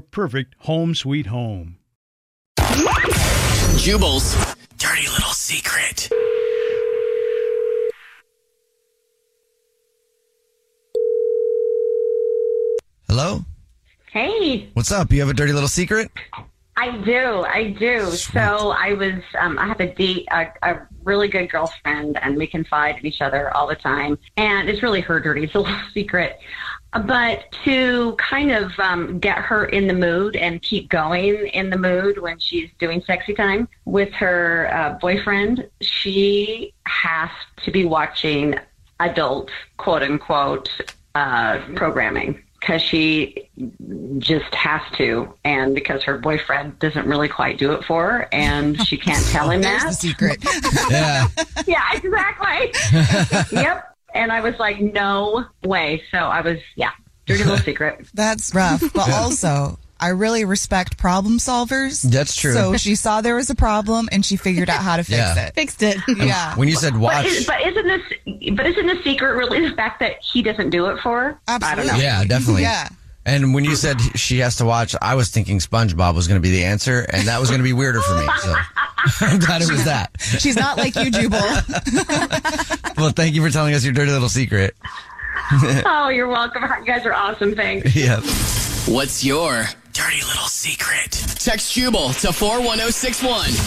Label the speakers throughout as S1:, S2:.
S1: perfect home sweet home.
S2: Jubal's dirty little secret.
S3: Hello?
S4: Hey,
S3: What's up? You have a dirty little secret?
S4: I do, I do. So I was, um, I have a date, a, a really good girlfriend, and we confide in each other all the time. And it's really her dirty little secret. But to kind of um, get her in the mood and keep going in the mood when she's doing sexy time with her uh, boyfriend, she has to be watching adult, quote unquote, uh, programming because she just has to, and because her boyfriend doesn't really quite do it for her, and she can't tell him
S5: There's
S4: that.
S5: the secret.
S3: Yeah.
S4: yeah, exactly. yep. And I was like, no way. So I was, yeah, dirty little secret.
S5: That's rough. But also, I really respect problem solvers.
S3: That's true.
S5: So she saw there was a problem and she figured out how to fix
S3: Yeah.
S5: it.
S6: Fixed it.
S5: Yeah.
S3: When you said
S4: But,
S3: watch.
S4: is, but isn't this? But isn't the secret really the fact that he doesn't do it for her? I don't
S5: Absolutely.
S4: know.
S3: yeah, definitely.
S5: Yeah.
S3: And when you said she has to watch, I was thinking SpongeBob was going to be the answer, and that was going to be weirder for me. So I'm glad it was that.
S5: She's not like you, Jubal.
S3: Well, thank you for telling us your dirty little secret.
S4: Oh, you're welcome. You guys are awesome. Thanks.
S3: Yeah.
S2: What's your dirty little secret? Text Jubal to 41061.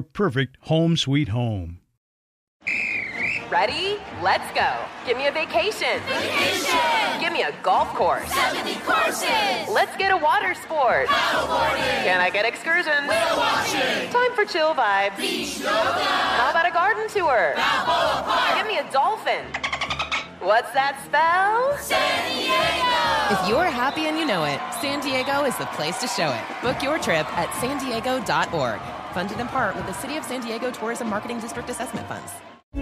S1: perfect home sweet home.
S7: Ready? Let's go. Give me a vacation. Vacation. Give me a golf course. 70 courses. Let's get a water sport. Paddleboarding. Can I get excursions? Whale watching. Time for chill vibes. Beach yoga. How about a garden tour? Balboa Park. Give me a dolphin. What's that spell? San Diego.
S8: If you're happy and you know it, San Diego is the place to show it. Book your trip at san diego.org. Funded in part with the City of San Diego Tourism Marketing District Assessment Funds.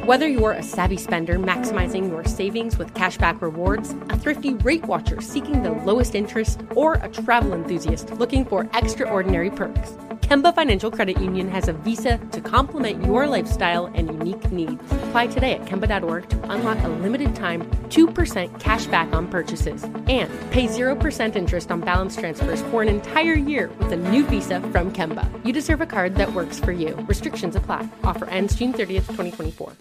S9: Whether you're a savvy spender maximizing your savings with cashback rewards, a thrifty rate watcher seeking the lowest interest, or a travel enthusiast looking for extraordinary perks, Kemba Financial Credit Union has a visa to complement your lifestyle and unique needs. Apply today at Kemba.org to unlock a limited time 2% cash back on purchases and pay 0% interest on balance transfers for an entire year with a new visa from Kemba. You deserve a card that works for you. Restrictions apply. Offer ends June 30th, 2024.